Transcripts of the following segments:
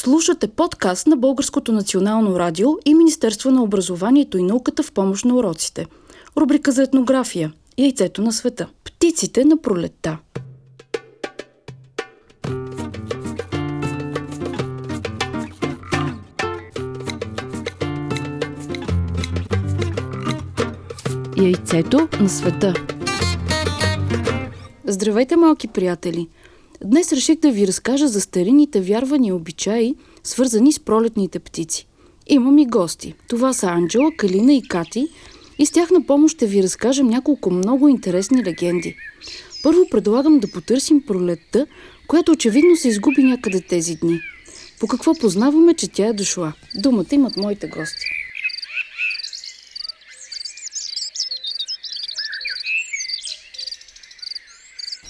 Слушате подкаст на Българското национално радио и Министерство на образованието и науката в помощ на уроците. Рубрика за етнография Яйцето на света. Птиците на пролетта. Яйцето на света. Здравейте, малки приятели! Днес реших да ви разкажа за старините вярвани и обичаи, свързани с пролетните птици. Имам и гости. Това са Анджела, Калина и Кати и с тях на помощ ще ви разкажем няколко много интересни легенди. Първо предлагам да потърсим пролетта, която очевидно се изгуби някъде тези дни. По какво познаваме, че тя е дошла? Думата имат моите гости.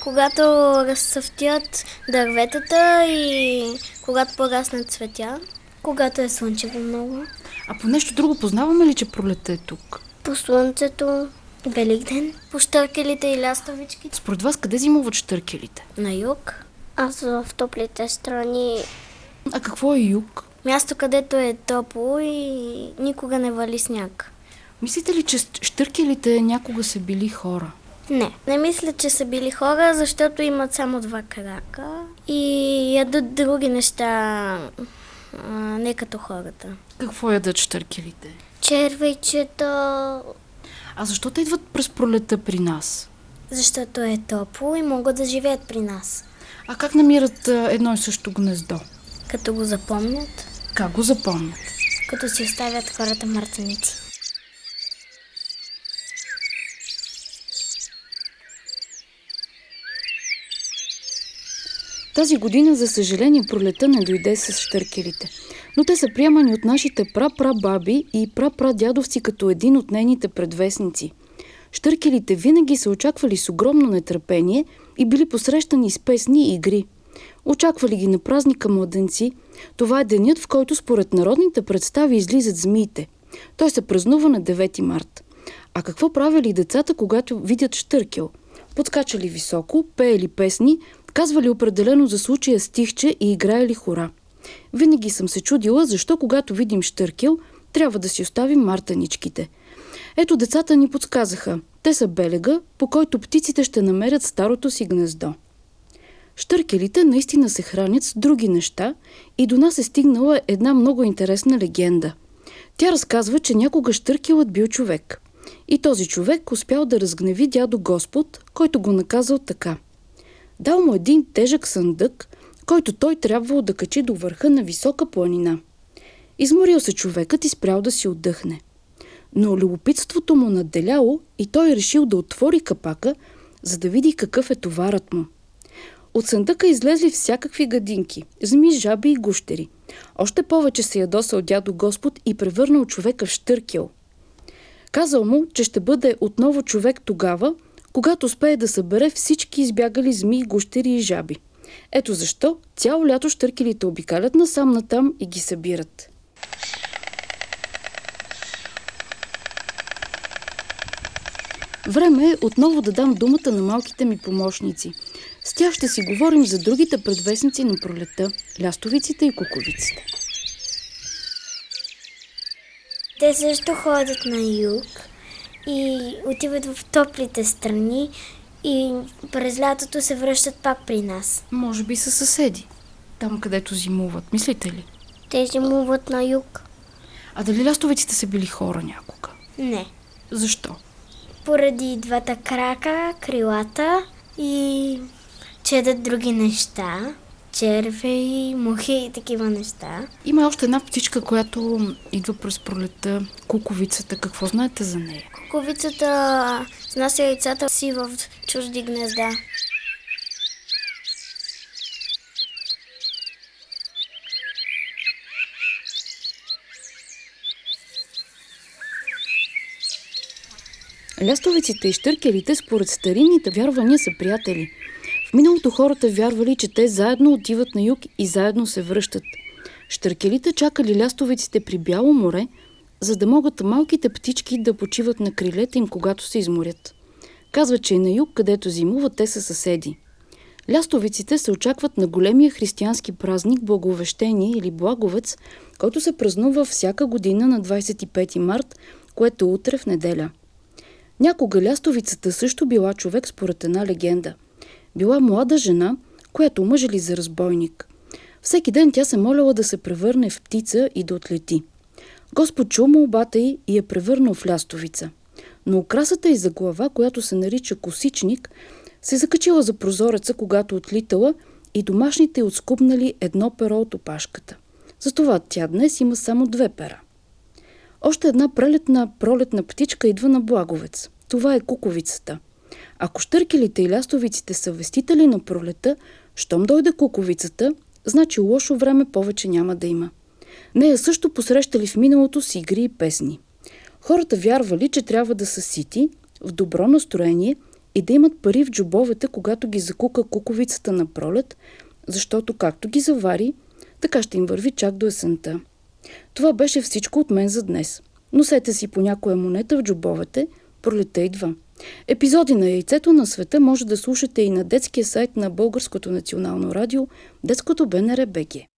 Когато разцъфтят дърветата и когато погаснат цветя, когато е слънчево много. А по нещо друго познаваме ли, че пролетта е тук? По слънцето, Великден, по штъркелите и лястовички. Според вас къде зимуват штъркелите? На юг. Аз в топлите страни. А какво е юг? Място, където е топло и никога не вали сняг. Мислите ли, че штъркелите някога са били хора? Не, не мисля, че са били хора, защото имат само два крака и ядат други неща, а, не като хората. Какво ядат штъркелите? Червейчета. А защо те идват през пролета при нас? Защото е топло и могат да живеят при нас. А как намират едно и също гнездо? Като го запомнят. Как го запомнят? Като си оставят хората мъртвеници. Тази година, за съжаление, пролета не дойде с штъркелите. Но те са приемани от нашите пра-пра-баби и пра-пра-дядовци като един от нейните предвестници. Штъркелите винаги са очаквали с огромно нетърпение и били посрещани с песни и игри. Очаквали ги на празника младенци. Това е денят, в който според народните представи излизат змиите. Той се празнува на 9 март. А какво правили децата, когато видят штъркел? Подскачали високо, пеели песни, казвали определено за случая стихче и играели хора. Винаги съм се чудила, защо когато видим штъркел, трябва да си оставим мартаничките. Ето децата ни подсказаха. Те са белега, по който птиците ще намерят старото си гнездо. Штъркелите наистина се хранят с други неща и до нас е стигнала една много интересна легенда. Тя разказва, че някога штъркелът бил човек. И този човек успял да разгневи дядо Господ, който го наказал така – Дал му един тежък съндък, който той трябвало да качи до върха на висока планина. Изморил се човекът и спрял да си отдъхне. Но любопитството му надделяло и той решил да отвори капака, за да види какъв е товарът му. От съндъка излезли всякакви гадинки, зми, жаби и гущери. Още повече се ядосал дядо Господ и превърнал човека в штъркел. Казал му, че ще бъде отново човек тогава, когато успее да събере всички избягали змии, гущери и жаби. Ето защо цяло лято штъркелите обикалят насам натам и ги събират. Време е отново да дам думата на малките ми помощници. С тях ще си говорим за другите предвестници на пролета – лястовиците и куковиците. Те също ходят на юг и отиват в топлите страни и през лятото се връщат пак при нас. Може би са съседи. Там, където зимуват. Мислите ли? Те зимуват на юг. А дали лястовиците са били хора някога? Не. Защо? Поради двата крака, крилата и чедат други неща червеи, мухи и такива неща. Има още една птичка, която идва през пролета. Куковицата. Какво знаете за нея? Куковицата снася яйцата си в чужди гнезда. Лястовиците и штъркелите според старинните вярвания са приятели – в миналото хората вярвали, че те заедно отиват на юг и заедно се връщат. Штъркелите чакали лястовиците при Бяло море, за да могат малките птички да почиват на крилета им, когато се изморят. Казва, че и на юг, където зимуват, те са съседи. Лястовиците се очакват на големия християнски празник Благовещение или Благовец, който се празнува всяка година на 25 март, което е утре в неделя. Някога лястовицата също била човек според една легенда. Била млада жена, която мъжели за разбойник. Всеки ден тя се моляла да се превърне в птица и да отлети. Господ чул молбата й и я превърнал в лястовица. Но украсата й за глава, която се нарича косичник, се закачила за прозореца, когато отлитала и домашните отскубнали едно перо от опашката. Затова тя днес има само две пера. Още една прелетна пролетна птичка идва на Благовец. Това е куковицата. Ако штъркелите и лястовиците са вестители на пролета, щом дойде куковицата, значи лошо време повече няма да има. Нея също посрещали в миналото с игри и песни. Хората вярвали, че трябва да са сити, в добро настроение и да имат пари в джобовете, когато ги закука куковицата на пролет, защото както ги завари, така ще им върви чак до есента. Това беше всичко от мен за днес. Носете си по някоя монета в джобовете, пролета идва. Епизоди на Яйцето на света може да слушате и на детския сайт на Българското национално радио, детското БНР БГ.